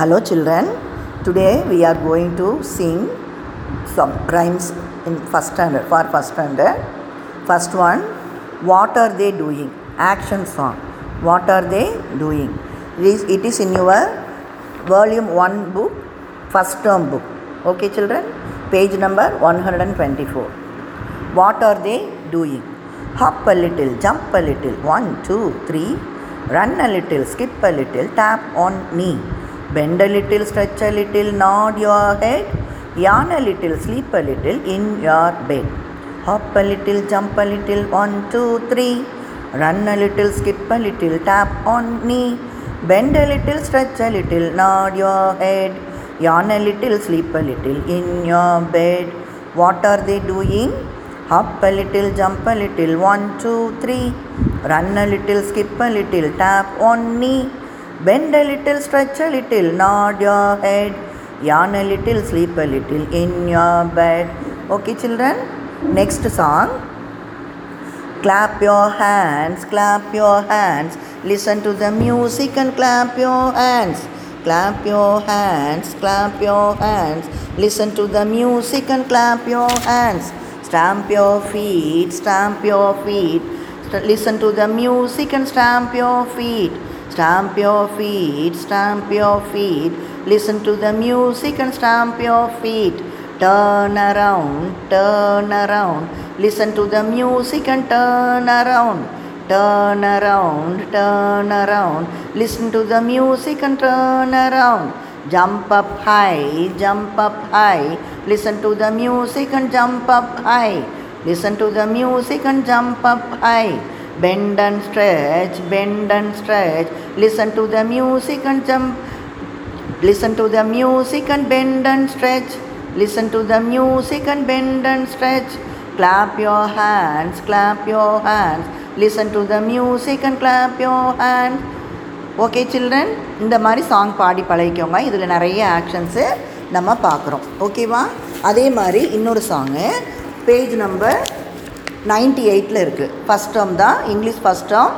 Hello children, today we are going to sing some rhymes in first standard for first standard. First one, what are they doing? Action song. What are they doing? It is, it is in your volume 1 book, first term book. Okay children, page number 124. What are they doing? Hop a little, jump a little, one, two, three. Run a little, skip a little, tap on knee. Bend a little, stretch a little, nod your head. Yawn a little, sleep a little in your bed. Hop a little, jump a little, one, two, three. Run a little, skip a little, tap on knee. Bend a little, stretch a little, nod your head. Yawn a little, sleep a little in your bed. What are they doing? Hop a little, jump a little, one, two, three. Run a little, skip a little, tap on knee. Bend a little, stretch a little, nod your head. Yawn a little, sleep a little in your bed. Okay, children? Next song. Clap your hands, clap your hands. Listen to the music and clap your hands. Clap your hands, clap your hands. Listen to the music and clap your hands. Stamp your feet, stamp your feet. St- listen to the music and stamp your feet. Stamp your feet, stamp your feet. Listen to the music and stamp your feet. Turn around, turn around. Listen to the music and turn around. Turn around, turn around. Listen to the music and turn around. Jump up high, jump up high. Listen to the music and jump up high. Listen to the music and jump up high. Bend and stretch, bend and stretch. Listen to the music and jump. Listen to the music and bend and stretch. Listen to the music and bend and stretch. Clap your hands, clap your hands. Listen to the music and clap your hands. Okay children இந்த மாதிரி song பாடி பழகிக்கோங்க இதில் நிறைய actions நம்ம பார்க்குறோம் ஓகேவா அதே மாதிரி இன்னொரு சாங்கு பேஜ் நம்பர் நைன்டி எயிட்டில் இருக்குது ஃபஸ்ட் டேர்ம் தான் English first term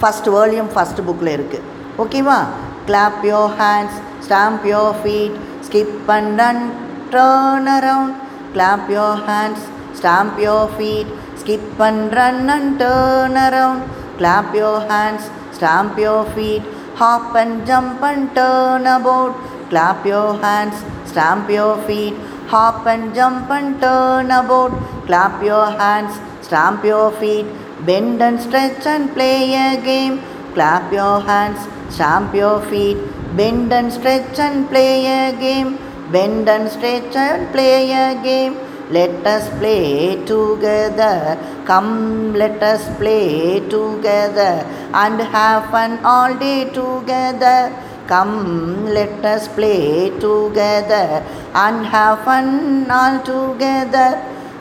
first வேர்லியம் first புக்கில் இருக்குது ஓகேவா clap your hands stamp your feet skip and and turn around clap your hands stamp your feet skip and run and turn around clap your hands stamp your feet hop and jump and turn about clap your hands stamp your feet hop and jump and turn about. Clap your hands, stamp your feet, bend and stretch and play a game. Clap your hands, stamp your feet, bend and stretch and play a game. Bend and stretch and play a game. Let us play together. Come, let us play together and have fun all day together. Come, let us play together and have fun all together.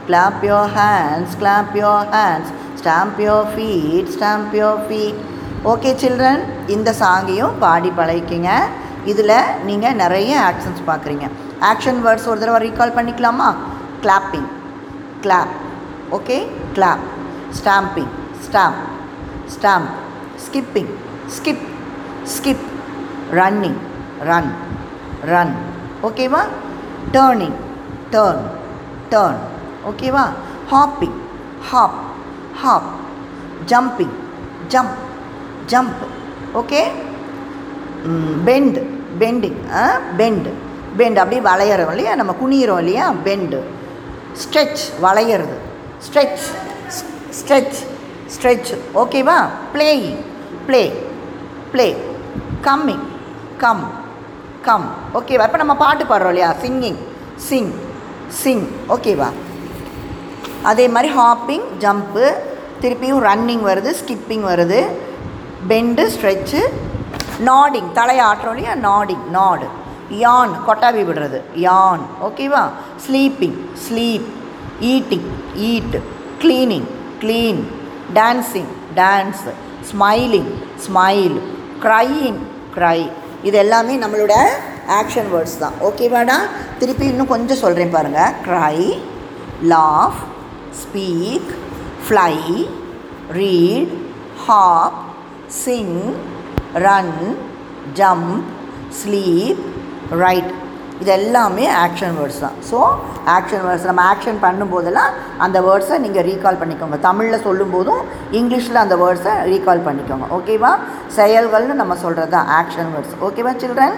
Clap your hands, clap your hands, stamp your feet, stamp your feet. Okay children இந்த சாங்கையும் பாடி பழகிக்கிங்க. இதில் நீங்கள் நிறைய actions பார்க்குறீங்க. Action words ஒரு தடவை recall பண்ணிக்கலாமா? Clapping clap okay clap stamping stamp stamp skipping skip skip running run run ஓகேவா டேர்னிங் டேர்ன் டேர்ன் ஓகேவா hopping hop hop jumping jump jump okay bend bending bend bend அப்படியே வளையிறோம் இல்லையா? நம்ம குனியிறோம் இல்லையா? பெண்டு ஸ்ட்ரெச் வளையிறது. ஸ்ட்ரெச் ஸ்ட்ரெச் ஸ்ட்ரெச் ஓகேவா playing play play coming come come ஓகேவா இப்போ நம்ம பாட்டு பாடுறோம் இல்லையா? சிங்கிங் சிங் சிங் ஓகேவா அதே மாதிரி ஹாப்பிங் ஜம்ப்பு திருப்பியும் ரன்னிங் வருது ஸ்கிப்பிங் வருது. பெண்டு ஸ்ட்ரெச்சு நாடிங் தலையை ஆட்டுறோம் இல்லையா? நாடிங் நாடு யான் கொட்டாவி விடுறது. யான் ஓகேவா sleeping sleep eating eat cleaning clean dancing dance smiling smile crying cry இது எல்லாமே நம்மளோட ஆக்ஷன் வேர்ட்ஸ் தான். ஓகேவாடா திருப்பி இன்னும் கொஞ்சம் சொல்கிறேன் பாருங்கள் cry laugh speak fly read hop sing run jump sleep write இது எல்லாமே ஆக்ஷன் வேர்ட்ஸ் தான். ஸோ ஆக்ஷன் வேர்ட்ஸ் நம்ம ஆக்ஷன் பண்ணும்போதெல்லாம் அந்த வேர்ட்ஸை நீங்கள் ரீகால் பண்ணிக்கோங்க. தமிழில் சொல்லும்போதும் இங்கிலீஷில் அந்த வேர்ட்ஸை ரீகால் பண்ணிக்கோங்க. ஓகேவா செயல்கள்னு நம்ம சொல்கிறது தான் ஆக்ஷன் வேர்ட்ஸ் ஓகேவா சில்ட்ரன்